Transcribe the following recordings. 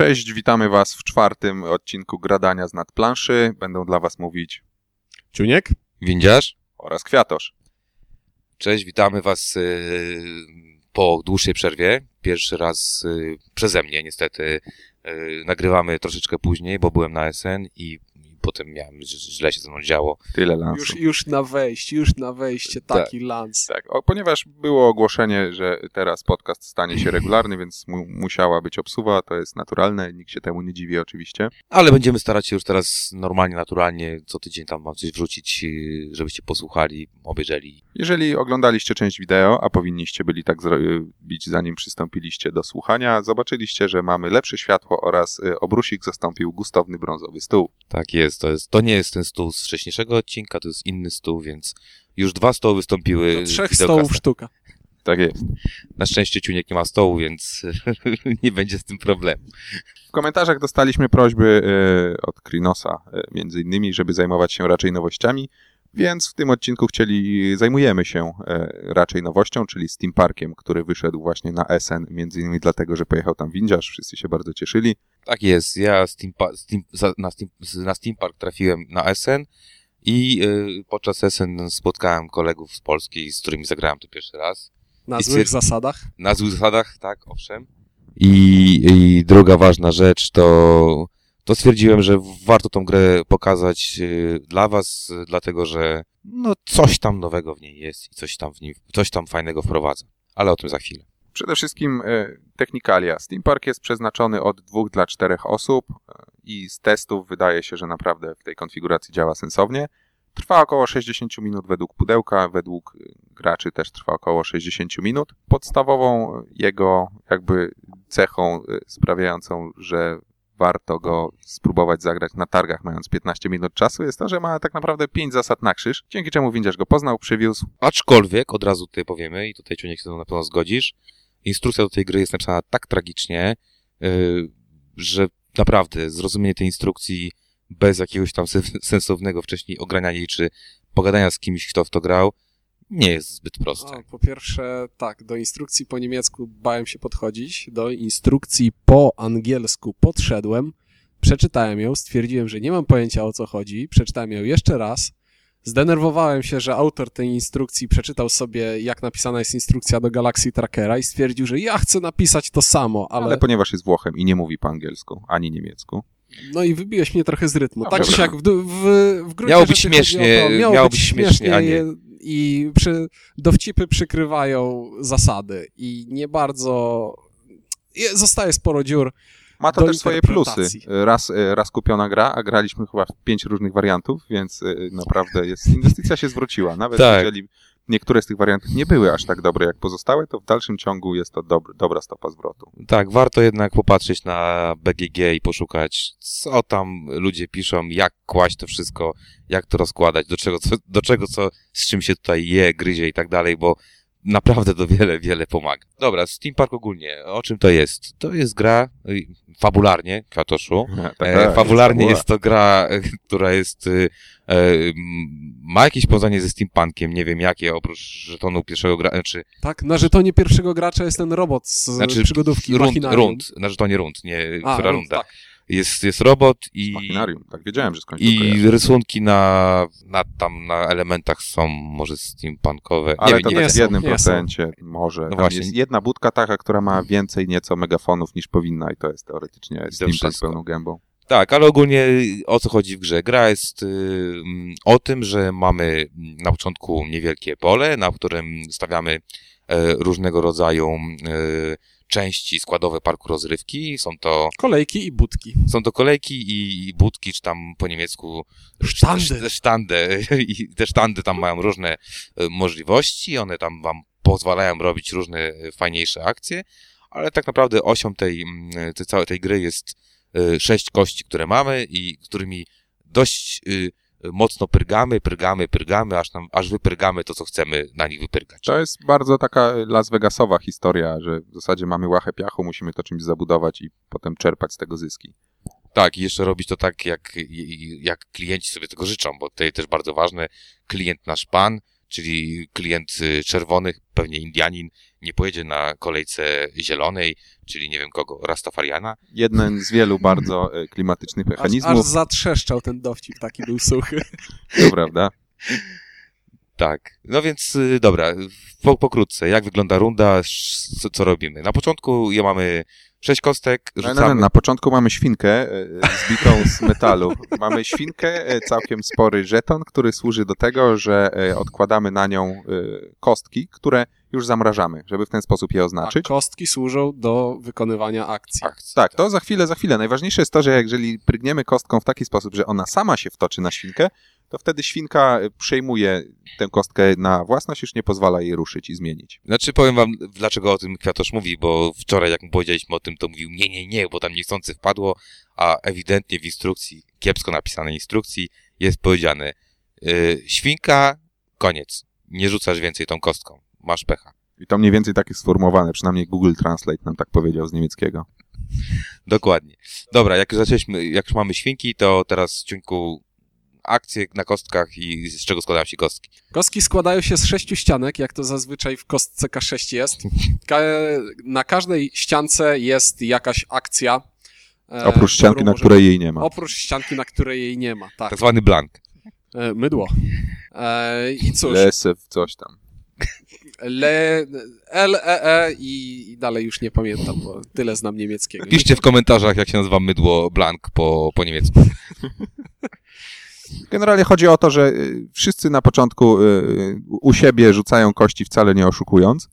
Cześć, witamy Was w czwartym odcinku Gradania z nadplanszy. Będą dla Was mówić Ciuniek? Windziarz? oraz Kwiatosz. Cześć, witamy Was y, po dłuższej przerwie. Pierwszy raz y, przeze mnie niestety y, nagrywamy troszeczkę później, bo byłem na SN i, i potem miałem, że źle się ze mną działo. Tyle lansu. Już, już na wejście, już na wejście, taki lans. Tak, o, ponieważ było ogłoszenie, że teraz podcast stanie się regularny, więc mu, musiała być obsuwa, to jest naturalne, nikt się temu nie dziwi oczywiście. Ale będziemy starać się już teraz normalnie, naturalnie, co tydzień tam Wam coś wrzucić, y, żebyście posłuchali, obejrzeli. Jeżeli oglądaliście część wideo, a powinniście byli tak zrobić zanim przystąpiliście do słuchania, zobaczyliście, że mamy lepsze światło oraz y, obrusik zastąpił gustowny brązowy stół. Tak jest, to jest, to nie jest ten stół z wcześniejszego odcinka, to jest inny stół, więc już dwa stoły wystąpiły. Do trzech stołów sztuka. Tak jest. Na szczęście Ciuniek nie ma stołu, więc nie będzie z tym problemu. W komentarzach dostaliśmy prośby e, od Krinosa, e, między innymi, żeby zajmować się raczej nowościami, więc w tym odcinku chcieli, zajmujemy się e, raczej nowością, czyli Steam Parkiem, który wyszedł właśnie na SN, między innymi dlatego, że pojechał tam windziarz, wszyscy się bardzo cieszyli. Tak jest, ja Steam, Steam, na, Steam, na Steam Park trafiłem na SN i y, podczas SN spotkałem kolegów z Polski, z którymi zagrałem tu pierwszy raz. Na I złych zasadach. Na złych zasadach, tak, owszem. I, I druga ważna rzecz to, to stwierdziłem, że warto tą grę pokazać y, dla was, dlatego że no coś tam nowego w niej jest i coś tam w niej, coś tam fajnego wprowadza. Ale o tym za chwilę. Przede wszystkim e, technikalia. Steam Park jest przeznaczony od dwóch dla czterech osób e, i z testów wydaje się, że naprawdę w tej konfiguracji działa sensownie. Trwa około 60 minut według pudełka, według e, graczy też trwa około 60 minut. Podstawową jego jakby cechą sprawiającą, że warto go spróbować zagrać na targach mając 15 minut czasu jest to, że ma tak naprawdę 5 zasad na krzyż, dzięki czemu windziarz go poznał, przywiózł, Aczkolwiek, od razu tutaj powiemy, i tutaj Ciuniek się na pewno zgodzisz, instrukcja do tej gry jest napisana tak tragicznie, yy, że naprawdę zrozumienie tej instrukcji bez jakiegoś tam sen- sensownego wcześniej ogrania jej, czy pogadania z kimś, kto w to grał, nie jest zbyt proste. O, po pierwsze, tak, do instrukcji po niemiecku bałem się podchodzić. Do instrukcji po angielsku podszedłem, przeczytałem ją, stwierdziłem, że nie mam pojęcia o co chodzi, przeczytałem ją jeszcze raz. Zdenerwowałem się, że autor tej instrukcji przeczytał sobie, jak napisana jest instrukcja do Galaxy Trackera i stwierdził, że ja chcę napisać to samo, ale, ale... ponieważ jest Włochem i nie mówi po angielsku ani niemiecku, No i wybiłeś mnie trochę z rytmu. Tak Dobra. czy siak, w, w, w gruncie Miało być śmiesznie, to, miało, miało być śmiesznie, śmiesznie, a nie. i przy, dowcipy przykrywają zasady i nie bardzo... je- Zostaje sporo dziur. Ma to też swoje plusy. Raz, e, raz kupiona gra, a graliśmy chyba w pięć różnych wariantów, więc e, naprawdę jest, inwestycja się zwróciła. Nawet Tak. jeżeli niektóre z tych wariantów nie były aż tak dobre jak pozostałe, to w dalszym ciągu jest to dobra stopa zwrotu. Tak, warto jednak popatrzeć na BGG i poszukać, co tam ludzie piszą, jak kłaść to wszystko, jak to rozkładać, do czego, co, do czego co, z czym się tutaj je, gryzie i tak dalej, bo naprawdę to wiele, wiele pomaga. Dobra, Steam Park ogólnie, o czym to jest? To jest gra, y, fabularnie, Kwiatoszu, Tak, E, tak, fabularnie jest to gra, która jest, e, e, ma jakieś powiązanie ze steampunkiem, nie wiem jakie, oprócz żetonu pierwszego gra, znaczy, Tak, na żetonie pierwszego gracza jest ten robot z znaczy przygodówki rund, rund, na żetonie rund, nie, A, która rund, runda. tak. Jest, jest robot i, Machinarium, tak wiedziałem, że to i kojarzę. rysunki na, na tam, na elementach są może steampunkowe, Ale nie to nie tak w jednym procencie może. No właśnie. jest jedna budka taka, która ma więcej nieco megafonów niż powinna i to jest teoretycznie steampunk pełną gębą. Tak, ale ogólnie o co chodzi w grze? Gra jest y, mm, o tym, że mamy mm, na początku niewielkie pole, na którym stawiamy e, różnego rodzaju e, części składowe parku rozrywki. Są to, Kolejki i budki. są to kolejki i, i budki, czy tam po niemiecku Sztandy. sz- sztandę. I te sztandy tam mają różne e, możliwości, one tam wam pozwalają robić różne e, fajniejsze akcje, ale tak naprawdę osią tej, tej całej tej gry jest e, sześć kości, które mamy i którymi dość y, mocno pyrgamy, pyrgamy, pyrgamy, aż, nam, aż wypyrgamy to, co chcemy na nich wypyrgać. To jest bardzo taka Las Vegasowa historia, że w zasadzie mamy łachę piachu, musimy to czymś zabudować i potem czerpać z tego zyski. Tak, i jeszcze robić to tak, jak, jak klienci sobie tego życzą, bo tutaj też bardzo ważne, klient nasz pan, czyli klient y, czerwony, pewnie Indianin, nie pojedzie na kolejce zielonej, czyli nie wiem kogo, Rastafariana. Jeden z wielu bardzo e, klimatycznych Aż, aż mechanizmów, zatrzeszczał ten dowcip, taki był suchy. to prawda? Tak. No więc y, dobra, po, pokrótce, jak wygląda runda, co, co robimy? Na początku ja mamy sześć kostek, No, rzucamy... no, no, na początku mamy świnkę e, zbitą z metalu. Mamy świnkę, e, całkiem spory żeton, który służy do tego, że e, odkładamy na nią e, kostki, które już zamrażamy, żeby w ten sposób je A oznaczyć. kostki służą do wykonywania akcji. akcji. Tak, to za chwilę, za chwilę. Najważniejsze jest to, że jeżeli prygniemy kostką w taki sposób, że ona sama się wtoczy na świnkę, to wtedy świnka e, przejmuje tę kostkę na własność, już nie pozwala jej ruszyć i zmienić. Znaczy powiem wam, dlaczego o tym Kwiatosz mówi, bo wczoraj jak mu powiedzieliśmy o tym, to mówił nie, nie, nie, bo tam niechcący wpadło, a ewidentnie w instrukcji, kiepsko napisanej instrukcji jest powiedziane y, świnka, koniec. Nie rzucasz więcej tą kostką. Masz pecha. I to mniej więcej tak jest sformułowane, przynajmniej Google Translate nam tak powiedział z niemieckiego. Dokładnie. Dobra, jak już zaczęliśmy, jak już mamy świnki, to teraz ciuńku akcje na kostkach i z czego składają się kostki. Kostki składają się z sześciu ścianek, jak to zazwyczaj w kostce K6 jest. Ka na każdej ściance jest jakaś akcja. e, Oprócz ścianki, na której jej nie ma. Oprócz ścianki, na której jej nie ma, tak. Tak zwany blank. E, mydło. E, I cóż, Lesew, coś tam. Le, L, E, E i, i dalej już nie pamiętam, bo tyle znam niemieckiego. Piszcie w komentarzach, jak się nazywa mydło blank po, po niemiecku. Generalnie chodzi o to, że y, wszyscy na początku y, u siebie rzucają kości, wcale nie oszukując.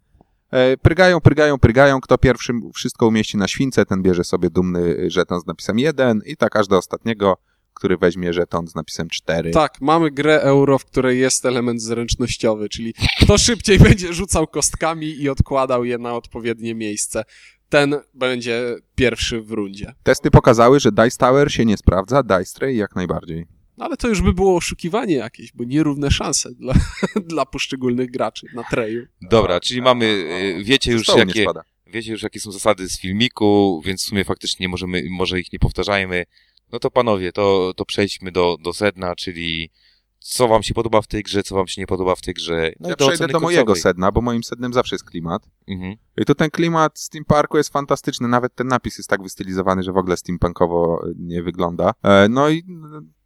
E, Prygają, prygają, prygają. Kto pierwszy wszystko umieści na śwince, ten bierze sobie dumny żeton z napisem 1 i tak aż do ostatniego, który weźmie żeton z napisem 4. Tak, mamy grę euro, w której jest element zręcznościowy, czyli kto szybciej będzie rzucał kostkami i odkładał je na odpowiednie miejsce, ten będzie pierwszy w rundzie. Testy pokazały, że Dice Tower się nie sprawdza, Dice Tray jak najbardziej. No ale to już by było oszukiwanie jakieś, bo nierówne szanse dla, dla poszczególnych graczy na treju. Dobra, czyli mamy, y, wiecie już jakie, wiecie już jakie są zasady z filmiku, więc w sumie faktycznie nie możemy, może ich nie powtarzajmy. No to panowie, to, to przejdźmy do, do sedna, czyli co wam się podoba w tej grze, co wam się nie podoba w tej grze. No Ja i do przejdę do mojego końcowej. sedna, bo moim sednem zawsze jest klimat. Mhm. I tu ten klimat Steam Parku jest fantastyczny, nawet ten napis jest tak wystylizowany, że w ogóle steampunkowo nie wygląda. E, No i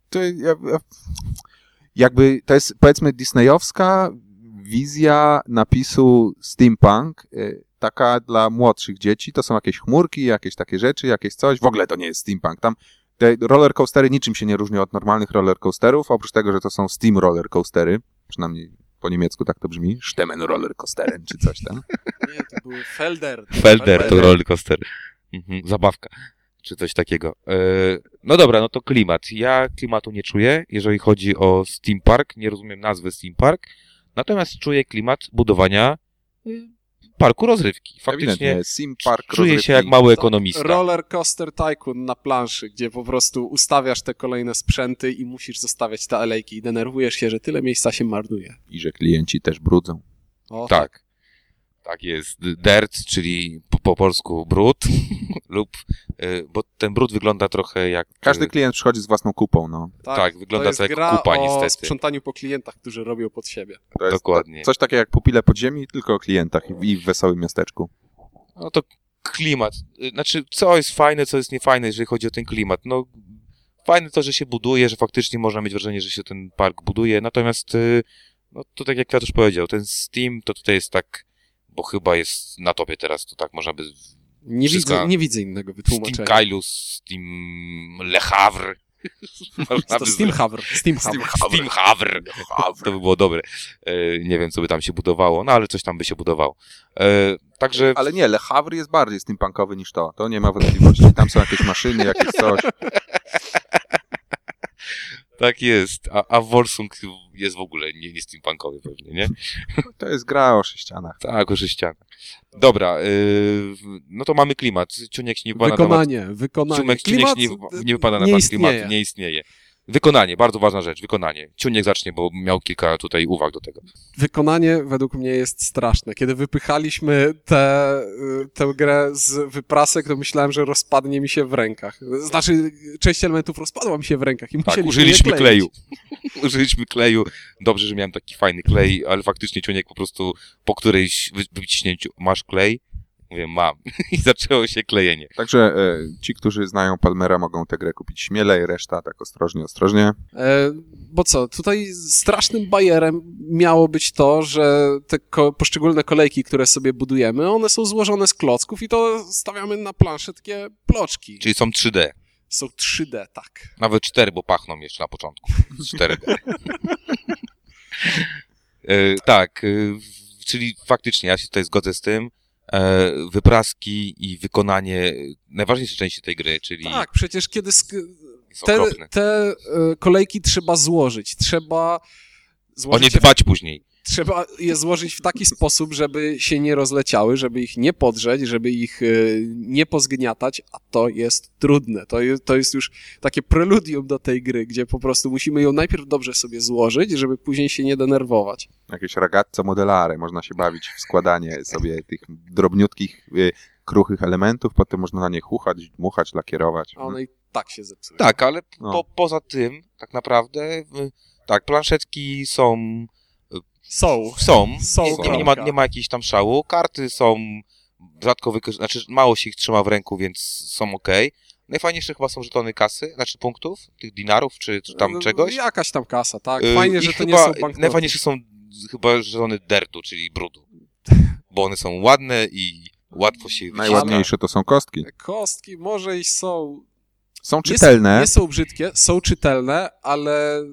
to ja, ja, jakby to jest powiedzmy disneyowska wizja napisu steampunk, e, taka dla młodszych dzieci. To są jakieś chmurki, jakieś takie rzeczy, jakieś coś. W ogóle to nie jest steampunk. Tam te rollercoastery niczym się nie różnią od normalnych rollercoasterów, oprócz tego, że to są steam rollercoastery, przynajmniej po niemiecku tak to brzmi, Stemmen rollercoasteren czy coś tam. Nie, to był Felder. Felder to rollercoaster. Mhm. Zabawka. Czy coś takiego. E, no dobra, no to klimat. Ja klimatu nie czuję, jeżeli chodzi o Steam Park. Nie rozumiem nazwy Steam Park. Natomiast czuję klimat budowania y, parku rozrywki. Faktycznie Sim Park czuję się rozrywki. jak mały ekonomista. Roller Coaster Tycoon na planszy, gdzie po prostu ustawiasz te kolejne sprzęty i musisz zostawiać te alejki i denerwujesz się, że tyle miejsca się marnuje. I że klienci też brudzą. O, Tak. Tak jest. Dirt, czyli po, po polsku brud lub, y, bo ten brud wygląda trochę jak... Każdy y, klient przychodzi z własną kupą, no. Tak, wygląda to jak gra kupa, o niestety. sprzątaniu po klientach, którzy robią pod siebie. To jest Dokładnie. coś takiego jak pupile podziemi, tylko o klientach i- i w wesołym miasteczku. No to klimat. Y, Znaczy, co jest fajne, co jest niefajne, jeżeli chodzi o ten klimat. No, fajne to, że się buduje, że faktycznie można mieć wrażenie, że się ten park buduje, natomiast, no to tak jak Kwiatusz powiedział, ten Steam to tutaj jest tak, bo chyba jest na topie teraz, to tak można by... Nie, Wszystko- widzę, nie widzę innego Steam wytłumaczenia. Kailus, Steam Le Havre. To Steam Havre. Steam Havre. Steam Havre. To by było dobre. E, nie wiem, co by tam się budowało, no ale coś tam by się budowało. E, także Ale nie, Le Havre jest bardziej steampunkowy niż to. To nie ma wątpliwości. Tam są jakieś maszyny, jakieś coś. tak jest. A, a Wolsung jest w ogóle nie, nie steampunkowy pewnie, nie? To jest gra o sześcianach. Tak, o sześcianach. Dobra, e, no to mamy klimat. Ciuniek się nie wypada na temat, Wykonanie, wykonanie. Klimat nie, nie wypada na nie temat istnieje. klimatu, nie istnieje. Wykonanie, bardzo ważna rzecz, wykonanie. Ciuniek zacznie, bo miał kilka tutaj uwag do tego. Wykonanie według mnie jest straszne. Kiedy wypychaliśmy tę y, tę grę z wyprasek, to myślałem, że rozpadnie mi się w rękach. Znaczy, część elementów rozpadła mi się w rękach i Tak, musieliśmy użyliśmy kleju. użyliśmy kleju. Dobrze, że miałem taki fajny klej, ale faktycznie Ciuniek po prostu po którejś wy- wyciśnięciu masz klej? Mówię, mam. I zaczęło się klejenie. Także e, ci, którzy znają Palmera, mogą tę grę kupić śmielej, reszta tak ostrożnie, ostrożnie. E, bo co, tutaj strasznym bajerem miało być to, że te ko poszczególne kolejki, które sobie budujemy, one są złożone z klocków i to stawiamy na planszę takie bloczki. Czyli są 3D. Są 3D, tak. Nawet 4, bo pachną jeszcze na początku. 4D. e, tak, e, czyli faktycznie ja się tutaj zgodzę z tym. E, wypraski i wykonanie e, najważniejsze części tej gry, czyli Tak, przecież kiedy sk- te, okropne. te e, kolejki trzeba złożyć, trzeba O złożyć nie je w dbać później. Trzeba je złożyć w taki sposób, żeby się nie rozleciały, żeby ich nie podrzeć, żeby ich e, nie pozgniatać, a to jest trudne. To jest, to jest już takie preludium do tej gry, gdzie po prostu musimy ją najpierw dobrze sobie złożyć, żeby później się nie denerwować. Jakieś ragazzo modelare, można się bawić w składanie sobie tych drobniutkich, e, kruchych elementów, potem można na nie chuchać, dmuchać, lakierować. A one i tak się zepsują. Tak, ale No. po, poza tym, tak naprawdę, tak, planszetki są, Są. są, Są, nie, nie, nie, ma, nie ma jakichś tam szału, karty są rzadko wykorzystywane, znaczy mało się ich trzyma w ręku, więc są ok. Najfajniejsze chyba są żetony kasy, znaczy punktów, tych dinarów, czy, czy tam No, czegoś. Jakaś tam kasa, tak. Y, Fajnie, i że to nie chyba są banknoty. Najfajniejsze są chyba żetony dertu, czyli brudu, bo one są ładne i łatwo się wyciska. Najładniejsze to są kostki. Kostki może i są Są Nie czytelne. Nie są brzydkie, są czytelne, ale.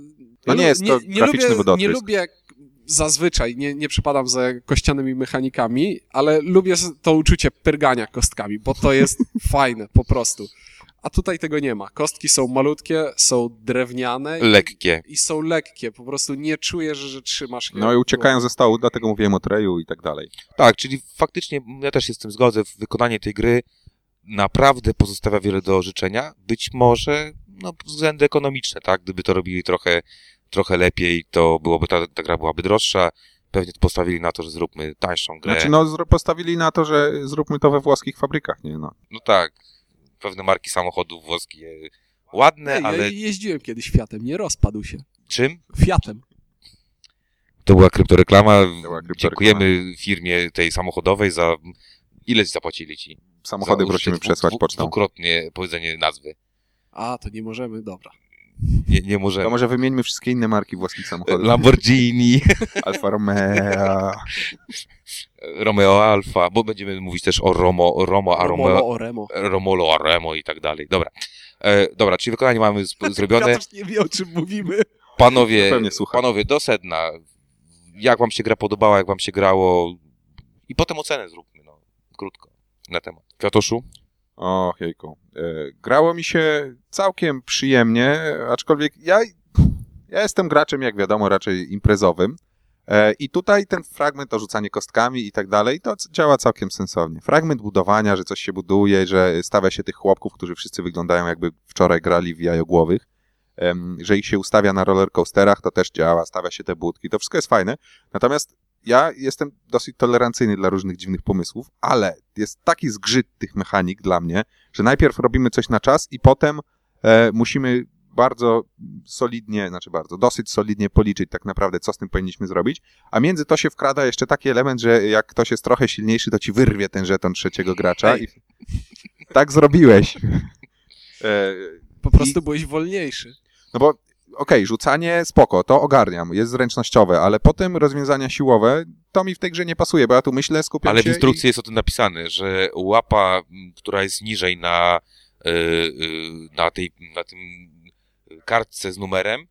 No nie jest to graficzny lubię, wodotrysk. Nie lubię zazwyczaj, nie, nie przepadam za kościanymi mechanikami, ale lubię to uczucie pyrgania kostkami, bo to jest fajne po prostu. A tutaj tego nie ma. Kostki są malutkie, są drewniane i, Lekkie. i są lekkie. Po prostu nie czujesz, że trzymasz je. No i uciekają ze stołu, dlatego mówiłem o treju i tak dalej. Tak, czyli faktycznie ja też się z tym zgodzę. Wykonanie tej gry naprawdę pozostawia wiele do życzenia. Być może no, względy ekonomiczne, tak? Gdyby to robili trochę, trochę lepiej, to byłoby ta, ta gra byłaby droższa. Pewnie postawili na to, że zróbmy tańszą grę. Znaczy, no postawili na to, że zróbmy to we włoskich fabrykach, nie no. No tak, pewne marki samochodów włoskie ładne, Ej, ale Ja jeździłem kiedyś Fiatem, nie rozpadł się. czym? Fiatem. To była kryptoreklama. była kryptoreklama. Dziękujemy firmie tej samochodowej za... Ile zapłacili ci? Samochody prosimy przesłać pocztą. Dwukrotnie powiedzenie nazwy. A, to nie możemy, dobra. Nie, nie możemy. To może wymieńmy wszystkie inne marki włoskich samochodów. Lamborghini, Alfa Romeo. Romeo Alfa, bo będziemy mówić też o Romo, Romo a Romolo Romeo, Oremo. Romolo a Remo i tak dalej. Dobra. E, dobra, czyli wykonanie mamy sp- zrobione. Ja też nie wiem, o czym mówimy. Panowie, panowie, do sedna. Jak wam się gra podobała, jak wam się grało i potem ocenę zróbmy, no, krótko, na temat. Kwiatoszu? O, jejku. E, grało mi się całkiem przyjemnie, aczkolwiek ja, ja jestem graczem, jak wiadomo, raczej imprezowym. E, I tutaj ten fragment o rzucanie kostkami i tak dalej, to działa całkiem sensownie. Fragment budowania, że coś się buduje, że stawia się tych chłopków, którzy wszyscy wyglądają jakby wczoraj grali w jajogłowych, że ich się ustawia na rollercoasterach, to też działa, stawia się te budki, to wszystko jest fajne. Natomiast ja jestem dosyć tolerancyjny dla różnych dziwnych pomysłów, ale jest taki zgrzyt tych mechanik dla mnie, że najpierw robimy coś na czas i potem e, musimy bardzo solidnie, znaczy bardzo, dosyć solidnie policzyć tak naprawdę, co z tym powinniśmy zrobić, a między to się wkrada jeszcze taki element, że jak ktoś jest trochę silniejszy, to ci wyrwie ten żeton trzeciego gracza i tak zrobiłeś. E, Po prostu byłeś wolniejszy. no bo okej, rzucanie spoko, to ogarniam, jest zręcznościowe, ale potem rozwiązania siłowe, to mi w tej grze nie pasuje, bo ja tu myślę, skupiam Ale w się instrukcji jest o tym napisane, że łapa, która jest niżej na, y, y, na, tej, na tym kartce z numerem,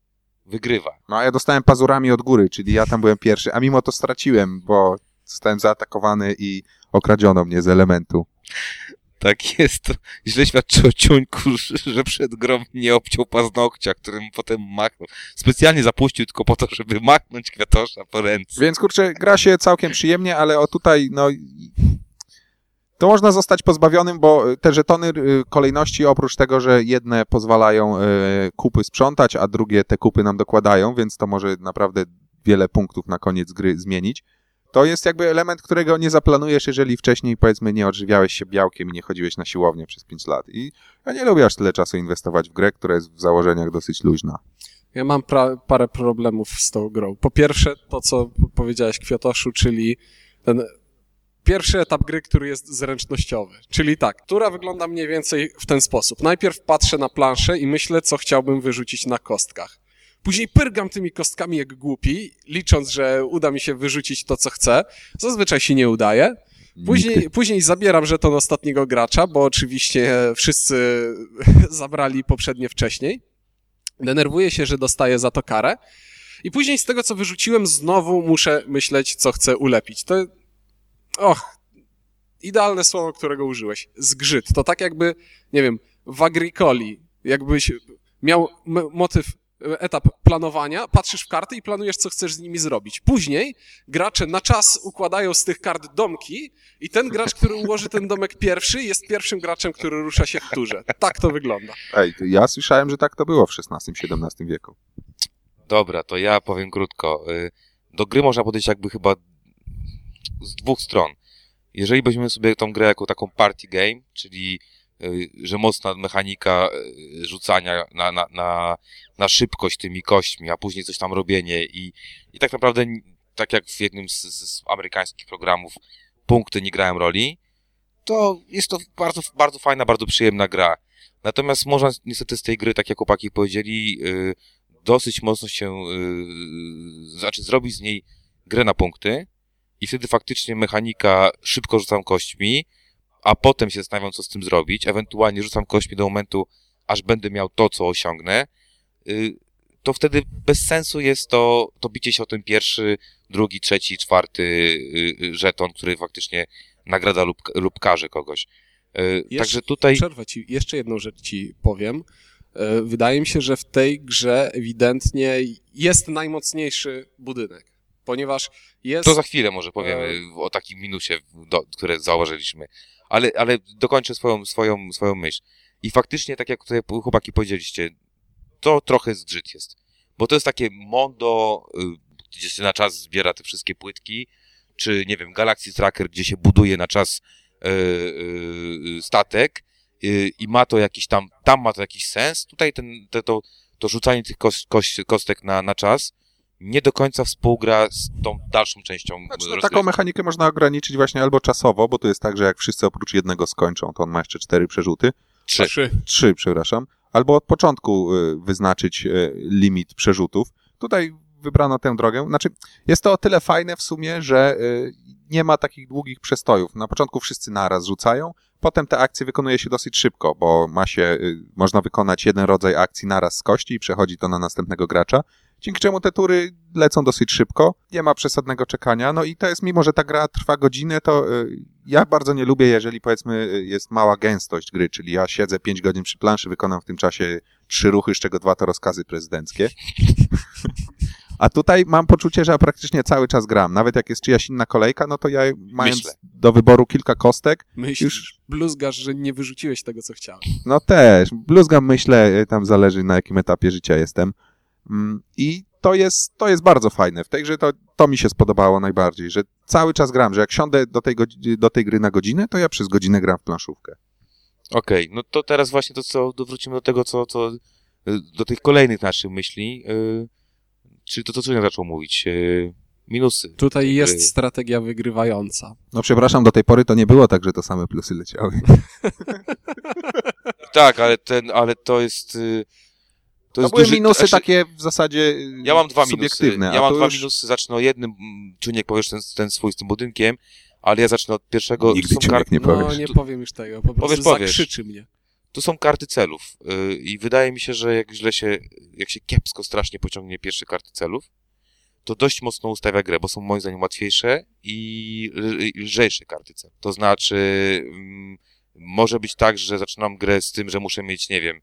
wygrywa. No a ja dostałem pazurami od góry, czyli ja tam byłem pierwszy, a mimo to straciłem, bo zostałem zaatakowany i okradziono mnie z elementu. Tak jest. To źle świadczy o ciuńku, że- przed grą nie obciął paznokcia, którym potem machnął. Specjalnie zapuścił tylko po to, żeby machnąć kwiatosza po ręce. Więc kurczę, gra się całkiem przyjemnie, ale o tutaj, no. to można zostać pozbawionym, bo te żetony y, kolejności oprócz tego, że jedne pozwalają y, kupy sprzątać, a drugie te kupy nam dokładają, więc to może naprawdę wiele punktów na koniec gry zmienić. To jest jakby element, którego nie zaplanujesz, jeżeli wcześniej, powiedzmy, nie odżywiałeś się białkiem i nie chodziłeś na siłownię przez 5 lat. I ja nie lubię aż tyle czasu inwestować w grę, która jest w założeniach dosyć luźna. Ja mam parę problemów z tą grą. Po pierwsze, to co powiedziałeś Kwiatoszu, czyli ten pierwszy etap gry, który jest zręcznościowy. Czyli tak, która wygląda mniej więcej w ten sposób. Najpierw patrzę na planszę i myślę, co chciałbym wyrzucić na kostkach. Później pyrgam tymi kostkami jak głupi, licząc, że uda mi się wyrzucić to, co chcę. Zazwyczaj się nie udaje. Później, później zabieram żeton ostatniego gracza, bo oczywiście wszyscy zabrali poprzednie wcześniej. Denerwuję się, że dostaję za to karę. I później z tego, co wyrzuciłem, znowu muszę myśleć, co chcę ulepić. To. Och, idealne słowo, którego użyłeś. Zgrzyt. To tak jakby, nie wiem, w agricoli, jakbyś miał motyw etap planowania, patrzysz w karty i planujesz, co chcesz z nimi zrobić. Później gracze na czas układają z tych kart domki i ten gracz, który ułoży ten domek pierwszy, jest pierwszym graczem, który rusza się w turze. Tak to wygląda. Ej, to ja słyszałem, że tak to było w XVI-XVII wieku. Dobra, to ja powiem krótko. Y, Do gry można podejść jakby chyba z dwóch stron. Jeżeli weźmiemy sobie tą grę jako taką party game, czyli że mocna mechanika y, rzucania na, na, na, na szybkość tymi kośćmi, a później coś tam robienie i, i tak naprawdę, tak jak w jednym z, z amerykańskich programów, punkty nie grają roli, to jest to bardzo, bardzo fajna, bardzo przyjemna gra. Natomiast można niestety z tej gry, tak jak chłopaki powiedzieli, yy, dosyć mocno się, yy, znaczy zrobić z niej grę na punkty i wtedy faktycznie mechanika szybko rzucam kośćmi, a potem się zastanawiam, co z tym zrobić, ewentualnie rzucam kośćmi do momentu, aż będę miał to, co osiągnę, yy, to wtedy bez sensu jest to, to bicie się o ten pierwszy, drugi, trzeci, czwarty yy, żeton, który faktycznie nagrada lub, lub karze kogoś. Jeszcze- Także tutaj... Przerwę ci, jeszcze jedną rzecz ci powiem. E, Wydaje mi się, że w tej grze ewidentnie jest najmocniejszy budynek, ponieważ jest... To za chwilę może powiemy o takim minusie, do, które zauważyliśmy. Ale, ale dokończę swoją, swoją, swoją myśl. I faktycznie, tak jak tutaj chłopaki powiedzieliście, to trochę zgrzyt jest. Bo to jest takie mondo, y, gdzie się na czas zbiera te wszystkie płytki, czy nie wiem, Galaxy Tracker, gdzie się buduje na czas y, y, statek y, i ma to jakiś tam, tam ma to jakiś sens. Tutaj ten, te, to, to rzucanie tych kos, kos, kostek na, na czas nie do końca współgra z tą dalszą częścią Znaczy, no, taką mechanikę można ograniczyć właśnie albo czasowo, bo to jest tak, że jak wszyscy oprócz jednego skończą, to on ma jeszcze cztery przerzuty. Trzy. Trzy. Trzy, przepraszam. Albo od początku y, wyznaczyć y, limit przerzutów. Tutaj wybrano tę drogę. Znaczy, jest to o tyle fajne w sumie, że y, nie ma takich długich przestojów. Na początku wszyscy naraz rzucają, potem te akcje wykonuje się dosyć szybko, bo ma się, y, można wykonać jeden rodzaj akcji naraz z kości i przechodzi to na następnego gracza. Dzięki czemu te tury lecą dosyć szybko, nie ma przesadnego czekania. No i to jest, mimo że ta gra trwa godzinę, to y, ja bardzo nie lubię, jeżeli powiedzmy y, jest mała gęstość gry, czyli ja siedzę 5 godzin przy planszy, wykonam w tym czasie trzy ruchy, z czego dwa to rozkazy prezydenckie. A tutaj mam poczucie, że ja praktycznie cały czas gram. Nawet jak jest czyjaś inna kolejka, no to ja mając Myślę. do wyboru kilka kostek, Myślisz, Już- bluzgasz, że nie wyrzuciłeś tego, co chciałeś. no też, bluzgam myślę, y, tam zależy na jakim etapie życia jestem. Mm, I to jest, to jest bardzo fajne. W tej grze to, to mi się spodobało najbardziej, że cały czas gram, że jak siądę do tej, do tej gry na godzinę, to ja przez godzinę gram w planszówkę. Okej, no to teraz właśnie to, co do- wrócimy do tego, co, co y, do tych kolejnych naszych myśli. y, Czyli to, to co ja zaczął mówić. y, Minusy. Tutaj tej jest gry. strategia wygrywająca. No przepraszam, do tej pory to nie było tak, że to same plusy leciały. Tak, ale, ten, ale to jest. y, To jest były duży, minusy znaczy, takie w zasadzie y, Ja mam dwa minusy. subiektywne. Ja mam dwa już minusy. Zacznę o jednym. Czuniek powiesz ten, ten swój z tym budynkiem, ale ja zacznę od pierwszego. Nigdy są karty- nie No, powiesz. nie powiem już tego, po prostu Powiesz, powiesz. zakrzyczy mnie. To są karty celów. y, I wydaje mi się, że jak źle się, jak się kiepsko strasznie pociągnie pierwsze karty celów, to dość mocno ustawia grę, bo są moim zdaniem łatwiejsze i lżejsze karty celów. To znaczy, mm, może być tak, że zaczynam grę z tym, że muszę mieć, nie wiem,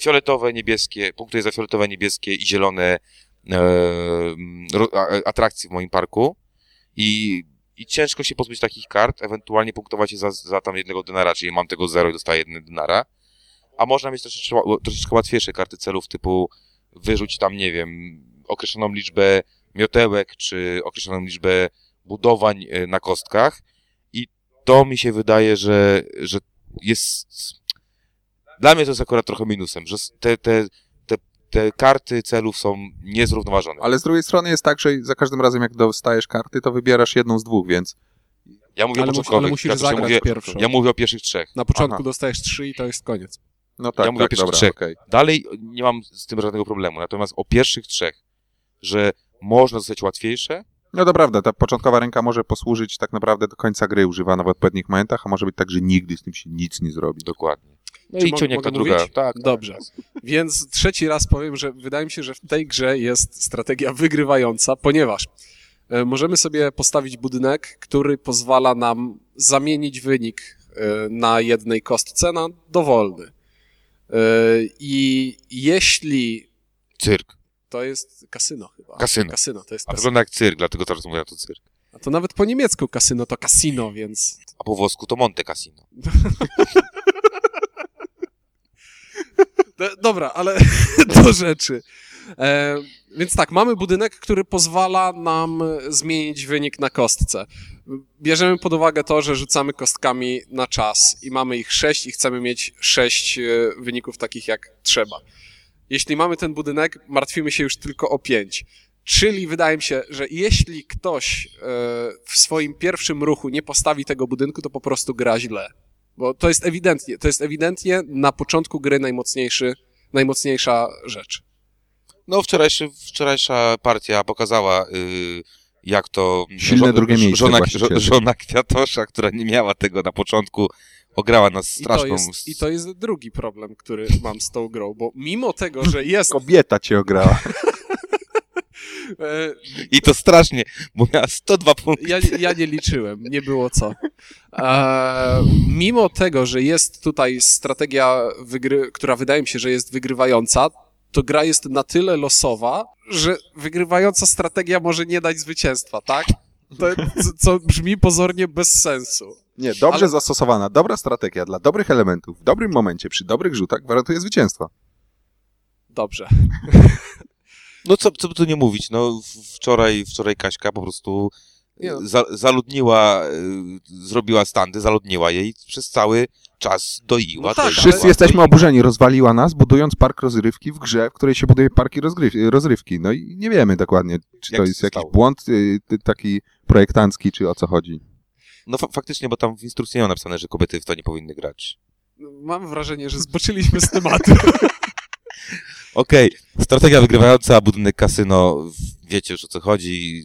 fioletowe, niebieskie, punktuję za fioletowe, niebieskie i zielone e, a- atrakcje w moim parku i i ciężko się pozbyć takich kart, ewentualnie punktować je za, za tam jednego denara, czyli mam tego zero i dostaję jeden denara. A można mieć troszeczkę, troszeczkę łatwiejsze karty celów typu wyrzuć tam, nie wiem, określoną liczbę miotełek, czy określoną liczbę budowań e, na kostkach. I to mi się wydaje, że, że jest... Dla mnie to jest akurat trochę minusem, że te, te, te, te karty celów są niezrównoważone. Ale z drugiej strony jest tak, że za każdym razem jak dostajesz karty, to wybierasz jedną z dwóch, więc Ja mówię Ale, o musi, początkowych, ale musisz ja, zagrać mówię, pierwszą. ja mówię o pierwszych trzech. Na początku Aha. dostajesz trzy i to jest koniec. no tak, Ja mówię o tak, pierwszych dobra, trzech. okej. Dalej nie mam z tym żadnego problemu. Natomiast o pierwszych trzech, że można zostać łatwiejsze, No to prawda, ta początkowa ręka może posłużyć tak naprawdę do końca gry, używana w odpowiednich momentach, a może być tak, że nigdy z tym się nic nie zrobi. dokładnie. No Czy i mo- ciągnie mogę ta druga. mówić? Tak, Dobrze. Więc trzeci raz powiem, że wydaje mi się, że w tej grze jest strategia wygrywająca, ponieważ e, możemy sobie postawić budynek, który pozwala nam zamienić wynik e, na jednej kostce na dowolny. E, I jeśli Cyrk. to jest kasyno chyba. Kasyno. Kasyno to jest A wygląda jak cyrk, dlatego teraz mówię to cyrk. A to nawet po niemiecku kasyno to casino, więc A po włosku to Monte Cassino. D- Dobra, ale do rzeczy. E, więc tak, mamy budynek, który pozwala nam zmienić wynik na kostce. Bierzemy pod uwagę to, że rzucamy kostkami na czas i mamy ich sześć i chcemy mieć sześć e, wyników takich jak trzeba. Jeśli mamy ten budynek, martwimy się już tylko o pięć. Czyli wydaje mi się, że jeśli ktoś e, w swoim pierwszym ruchu nie postawi tego budynku, to po prostu gra źle. Bo to jest ewidentnie, to jest ewidentnie na początku gry najmocniejszy, najmocniejsza rzecz. No wczorajszy, wczorajsza partia pokazała, y, jak to... Silne drugie miejsce Żona, właścicieli. żona Kwiatosza, która nie miała tego na początku, ograła nas I to, straszną... jest, I to jest drugi problem, który mam z tą grą, bo mimo tego, że jest... Kobieta cię ograła. E, I to strasznie, bo miała 102 punkty. ja, ja nie liczyłem, nie było co. E, mimo tego, że jest tutaj strategia, wygry, która wydaje mi się, że jest wygrywająca, to gra jest na tyle losowa, że wygrywająca strategia może nie dać zwycięstwa, tak? To, co- co brzmi pozornie bez sensu. Nie, dobrze Ale- zastosowana, dobra strategia dla dobrych elementów, w dobrym momencie, przy dobrych rzutach gwarantuje zwycięstwo. Dobrze. No co, co by tu nie mówić, no wczoraj, wczoraj Kaśka po prostu no. za, zaludniła, y, zrobiła standy, zaludniła jej i przez cały czas doiła. No tak, doiła, Wszyscy jesteśmy oburzeni, rozwaliła nas, budując park rozrywki w grze, w której się buduje parki rozrywki. No i nie wiemy dokładnie, czy Jak to jest jakiś stało? błąd y, taki projektancki, czy o co chodzi. No fa- faktycznie, bo tam w instrukcji nie ma napisane, że kobiety w to nie powinny grać. Mam wrażenie, że zboczyliśmy z tematu. Okej, strategia wygrywająca, budynek kasyno, wiecie już o co chodzi.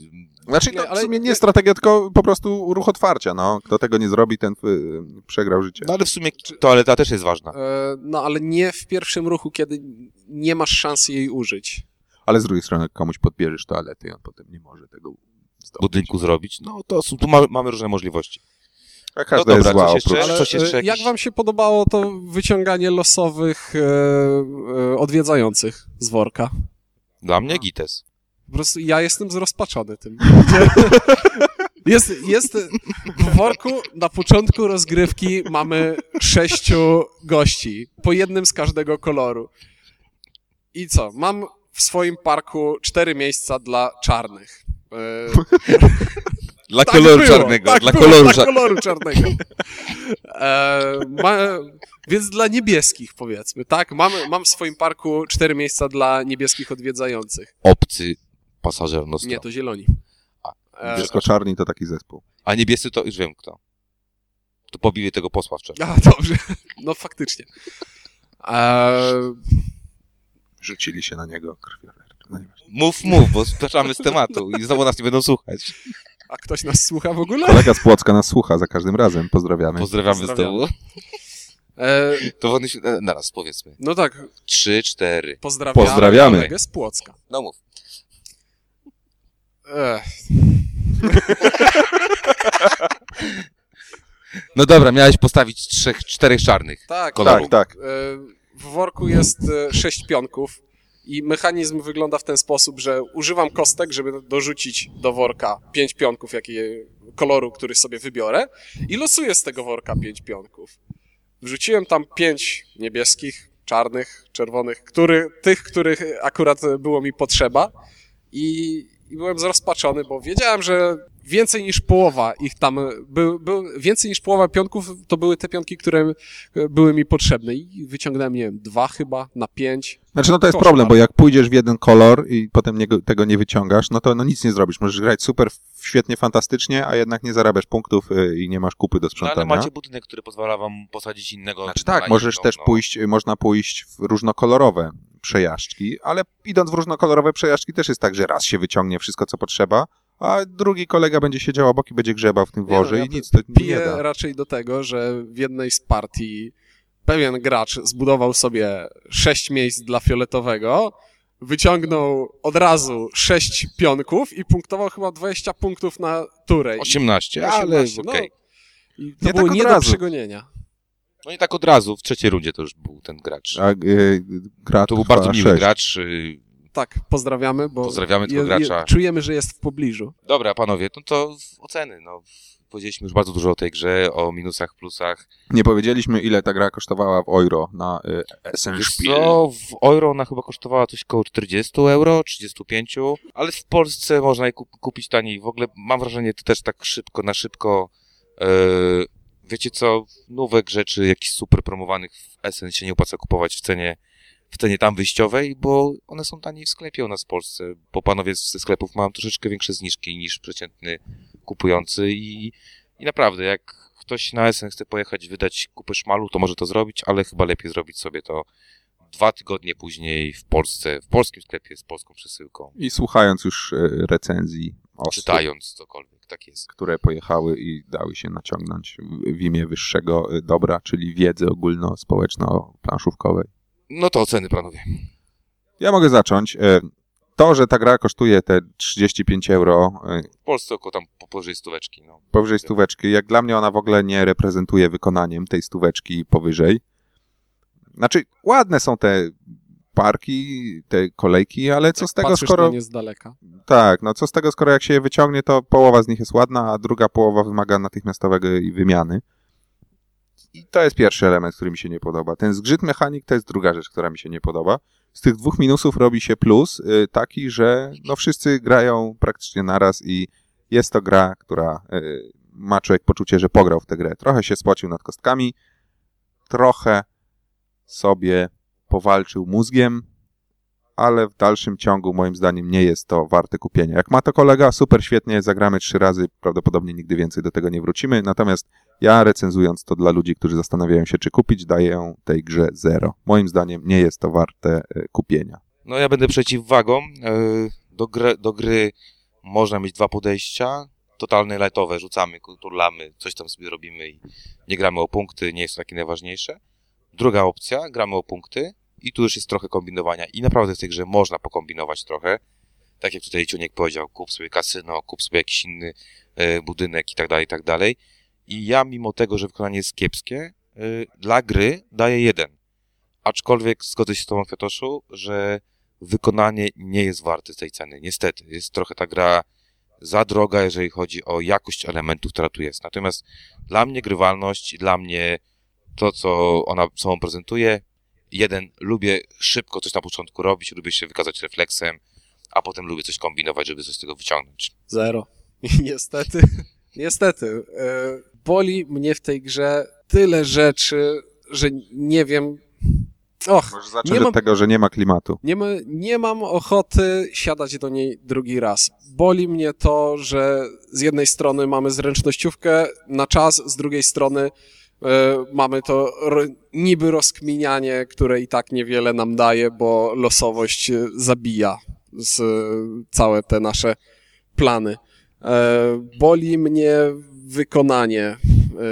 Znaczy, Nie, to w sumie nie strategia, tylko po prostu ruch otwarcia, no. Kto tego nie zrobi, ten y, przegrał życie. No ale w sumie toaleta też jest ważna. E, No, ale nie w pierwszym ruchu, kiedy nie masz szansy jej użyć. Ale z drugiej strony, jak komuś podbierzesz toalety i on potem nie może tego zdobyć. budynku zrobić, no to są- tu mamy, mamy różne możliwości. A każda No dobra, jest zła coś jeszcze? oprócz... Coś jeszcze e, jak jakiś- wam się podobało to wyciąganie losowych e, e, odwiedzających z worka? Dla mnie gites. Po prostu ja jestem zrozpaczony tym. Jest, jest w worku na początku rozgrywki mamy sześciu gości, po jednym z każdego koloru. I co? Mam w swoim parku cztery miejsca dla czarnych. Dla tak koloru było, czarnego, tak dla było, koloru dla czarnego. koloru czarnego. E, ma, więc dla niebieskich, powiedzmy, tak? Mam, mam w swoim parku cztery miejsca dla niebieskich odwiedzających. Obcy pasażer nostra. Nie, to zieloni. A, E, Niebiesko-czarni to taki zespół. A niebiescy to już wiem kto. To pobili tego posła wczoraj. A, dobrze. No faktycznie. E, Rzucili się na niego krwiożerczy. No. Mów, mów, bo spaczamy z tematu i znowu nas nie będą słuchać. A ktoś nas słucha w ogóle? Kolega z Płocka nas słucha za każdym razem. Pozdrawiamy. Pozdrawiamy, Pozdrawiamy. znowu. E, To wodny e, naraz powiedzmy. no tak, Trzy, cztery. pozdrawiamy, Pozdrawiamy. kolegę z Płocka. No mów. Ech, No dobra, miałeś postawić trzech, czterech czarnych. tak, Kolorów. Tak, tak. E, W worku jest e, sześć pionków i mechanizm wygląda w ten sposób, że używam kostek, żeby dorzucić do worka pięć pionków, jakie koloru, który sobie wybiorę i losuję z tego worka pięć pionków. Wrzuciłem tam pięć niebieskich, czarnych, czerwonych, który, tych, których akurat było mi potrzeba i, i byłem zrozpaczony, bo wiedziałem, że więcej niż połowa ich tam, był, był, więcej niż połowa pionków to były te pionki, które były mi potrzebne i wyciągnąłem, nie wiem, dwa chyba na pięć. Znaczy, no to jest problem, bo jak pójdziesz w jeden kolor i potem nie, tego nie wyciągasz, no to no nic nie zrobisz. Możesz grać super, świetnie, fantastycznie, a jednak nie zarabiasz punktów y, i nie masz kupy do No, ale sprzątania. macie budynek, który pozwala wam posadzić innego. Znaczy na tak, możesz też no. pójść, można pójść w różnokolorowe przejażdżki, ale idąc w różnokolorowe przejażdżki też jest tak, że raz się wyciągnie wszystko, co potrzeba, a drugi kolega będzie siedział obok i będzie grzebał w tym Nie no, worze ja i nic to nie da. raczej do tego, że w jednej z partii pewien gracz zbudował sobie sześć miejsc dla fioletowego, wyciągnął od razu sześć pionków i punktował chyba 20 punktów na turę. 18, ale 18, okej. no. I to Nie było tak od nie do razu. przegonienia. No i tak od razu, w trzeciej rundzie to już był ten gracz. A, y, gra To był bardzo miły sześć. gracz. Tak, pozdrawiamy, bo Pozdrawiamy tego gracza. czujemy, że jest w pobliżu. Dobra, panowie, no to oceny. No. Powiedzieliśmy już bardzo dużo o tej grze, o minusach, plusach. Nie powiedzieliśmy, ile ta gra kosztowała w euro na y, Essen Wiesz Spiel. co, w euro ona chyba kosztowała coś koło 40 euro, 35, ale w Polsce można je kup- kupić taniej. W ogóle mam wrażenie, to też tak szybko, na szybko, e, wiecie co, nówek rzeczy, jakichś super promowanych w Essen się nie opłaca kupować w cenie, w cenie tam wyjściowej, bo one są taniej w sklepie u nas w Polsce, bo panowie ze sklepów mają troszeczkę większe zniżki niż przeciętny kupujący i, i naprawdę, jak ktoś na Essen chce pojechać, wydać kupę szmalu, to może to zrobić, ale chyba lepiej zrobić sobie to dwa tygodnie później w Polsce, w polskim sklepie z polską przesyłką, I słuchając już y, recenzji osób, czytając cokolwiek, tak jest. które pojechały i dały się naciągnąć w, imię wyższego dobra, czyli wiedzy ogólnospołeczno-planszówkowej. No to oceny, panowie. Ja mogę zacząć. E, To, że ta gra kosztuje te 35 euro, e, W Polsce około tam po- powyżej stóweczki, no. powyżej stóweczki, jak dla mnie ona w ogóle nie reprezentuje wykonaniem tej stóweczki powyżej. Znaczy, ładne są te parki, te kolejki, ale co z tego, skoro... nie z daleka. Tak, no co z tego, skoro jak się je wyciągnie, to połowa z nich jest ładna, a druga połowa wymaga natychmiastowego i wymiany. I to jest pierwszy element, który mi się nie podoba. Ten zgrzyt mechanik to jest druga rzecz, która mi się nie podoba. Z tych dwóch minusów robi się plus y, taki, że no wszyscy grają praktycznie naraz i jest to gra, która y, ma człowiek poczucie, że pograł w tę grę. Trochę się spocił nad kostkami, trochę sobie powalczył mózgiem, ale w dalszym ciągu moim zdaniem nie jest to warte kupienia. Jak ma to kolega, super, świetnie, zagramy trzy razy, prawdopodobnie nigdy więcej do tego nie wrócimy, natomiast ja recenzując to dla ludzi, którzy zastanawiają się, czy kupić, daję tej grze zero. Moim zdaniem nie jest to warte e, kupienia. No ja będę przeciwwagą. E, Do gry, do gry można mieć dwa podejścia. Totalne lightowe, rzucamy, turlamy, coś tam sobie robimy i nie gramy o punkty, nie jest to takie najważniejsze. Druga opcja, gramy o punkty i tu już jest trochę kombinowania i naprawdę w tej grze można pokombinować trochę. Tak jak tutaj Ciuniek powiedział, kup sobie kasyno, kup sobie jakiś inny e, budynek i tak dalej, i tak dalej. I ja mimo tego, że wykonanie jest kiepskie, e, dla gry daję jeden. Aczkolwiek zgodzę się z Tobą, Kwiatoszu, że wykonanie nie jest warte tej ceny. Niestety, jest trochę ta gra za droga, jeżeli chodzi o jakość elementów, która tu jest. Natomiast dla mnie grywalność, dla mnie to, co ona sobą prezentuje, jeden, lubię szybko coś na początku robić, lubię się wykazać refleksem, a potem lubię coś kombinować, żeby coś z tego wyciągnąć. Zero. Niestety, niestety, e, boli mnie w tej grze tyle rzeczy, że nie wiem. Och, Może zacznę Nie od mam- tego, że nie ma klimatu. nie, ma, nie mam ochoty siadać do niej drugi raz. Boli mnie to, że z jednej strony mamy zręcznościówkę na czas, z drugiej strony e, mamy to niby rozkminianie, które i tak niewiele nam daje, bo losowość zabija z, całe te nasze plany. E, boli mnie wykonanie.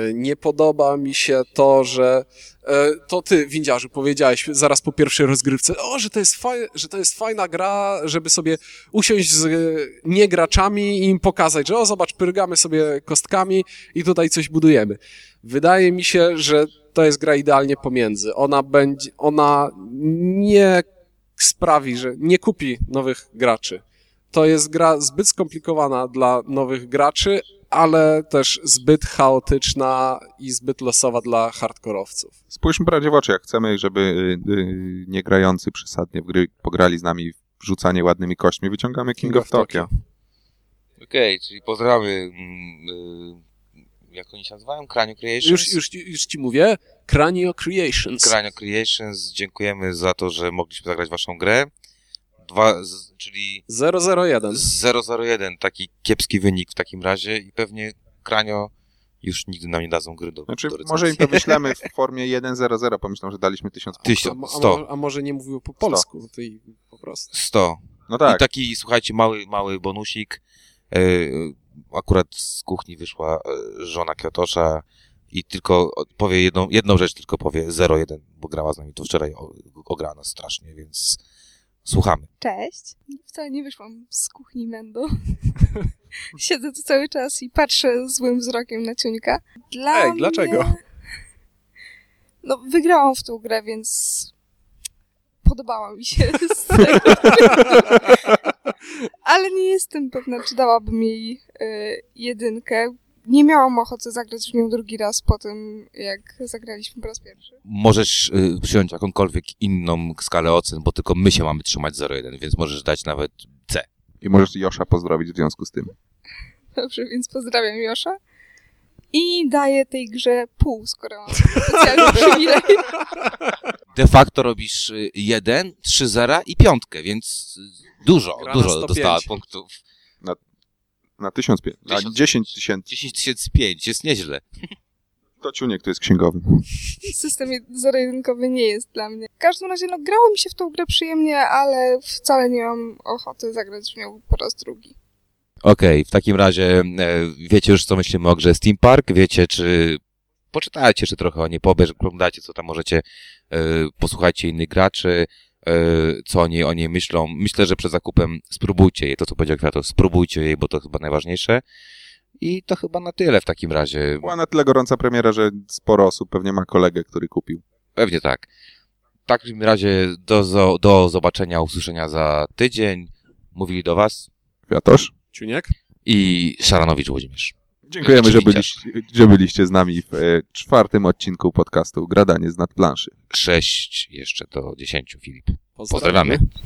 E, nie podoba mi się to, że e, to ty, windziarzu, powiedziałeś zaraz po pierwszej rozgrywce, o, że to jest, faj, że to jest fajna gra, żeby sobie usiąść z e, niegraczami i im pokazać, że o, zobacz, pyrgamy sobie kostkami i tutaj coś budujemy. Wydaje mi się, że to jest gra idealnie pomiędzy. Ona będzie, ona nie sprawi, że nie kupi nowych graczy. To jest gra zbyt skomplikowana dla nowych graczy, ale też zbyt chaotyczna i zbyt losowa dla hardkorowców. Spójrzmy prawdzie w oczy, jak chcemy, żeby y, y, nie grający przesadnie w gry pograli z nami w rzucanie ładnymi kośćmi, wyciągamy King, of Tokyo. Okej, czyli pozdrawiamy, mm, y, jak oni się nazywają? Kranio Creations? Już, już, już ci mówię, Cranio Creations. Kranio Creations, dziękujemy za to, że mogliśmy zagrać waszą grę. Dwa, z, czyli 001. 001, taki kiepski wynik w takim razie i pewnie Kranio już nigdy nam nie dadzą gry do, Znaczy, do może im wyślemy w formie 1.0.0, pomyślą, że daliśmy 1000 A, Tysiąc, mo- a, sto. mo- a może nie mówił po polsku, to i po prostu. 100. No tak, I taki, słuchajcie, mały, mały bonusik. E, akurat z kuchni wyszła e, żona Kwiatosza i tylko powie jedną, jedną rzecz, tylko powie 01, bo grała z nami to wczoraj, o- ograła nas strasznie, więc słuchamy. Cześć. Wcale nie wyszłam z kuchni Mendo. Siedzę tu cały czas i patrzę złym wzrokiem na ciuńka. Dla Ej, dlaczego? Mnie... No, wygrałam w tą grę, więc podobała mi się z tego powodu. Ale nie jestem pewna, czy dałabym jej y, jedynkę. Nie miałam ochoty zagrać w nią drugi raz po tym, jak zagraliśmy po raz pierwszy. Możesz y, przyjąć jakąkolwiek inną skalę ocen, bo tylko my się mamy trzymać 01, więc możesz dać nawet C. i możesz Josza pozdrowić w związku z tym. Dobrze, więc pozdrawiam Josza. I daję tej grze pół, skoro mam specjalny przywilej. De facto robisz 1, 3 zera i piątkę, więc y, dużo, Gra na dużo 105. dostała punktów. Na 1500, na Tysiąc. 10 tysięcy. 10 tysięcy 5, jest nieźle. To ciuniek to jest księgowy. System zero-jedynkowy nie jest dla mnie. W każdym razie, no, grało mi się w tą grę przyjemnie, ale wcale nie mam ochoty zagrać w nią po raz drugi. Okej, w takim razie e, wiecie już, co myślimy o grze Steam Park, wiecie, czy poczytajcie jeszcze trochę o niej, pobierz, oglądajcie, co tam możecie, e, posłuchajcie innych graczy, co oni o niej myślą. Myślę, że przed zakupem spróbujcie jej, to co powiedział Kwiatos, spróbujcie jej, bo to chyba najważniejsze. I to chyba na tyle w takim razie. Była na tyle gorąca premiera, że sporo osób pewnie ma kolegę, który kupił. Pewnie tak. W takim razie do, do zobaczenia, usłyszenia za tydzień. Mówili do Was Kwiatosz? Ciuniek? i Szaranowicz Włodzimierz. Dziękujemy, że byliście, że byliście z nami w e, czwartym odcinku podcastu Gradanie z nadplanszy. Sześć jeszcze do dziesięciu, Filip. Pozdrawiamy. Pozdrawiamy.